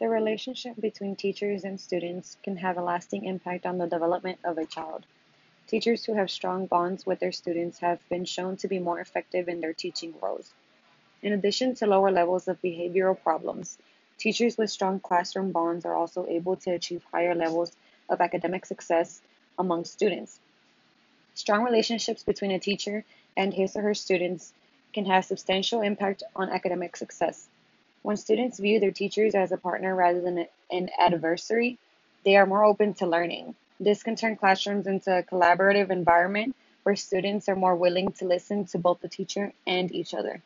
The relationship between teachers and students can have a lasting impact on the development of a child. Teachers who have strong bonds with their students have been shown to be more effective in their teaching roles. In addition to lower levels of behavioral problems, teachers with strong classroom bonds are also able to achieve higher levels of academic success among students. Strong relationships between a teacher and his or her students can have substantial impact on academic success. When students view their teachers as a partner rather than an adversary, they are more open to learning. This can turn classrooms into a collaborative environment where students are more willing to listen to both the teacher and each other.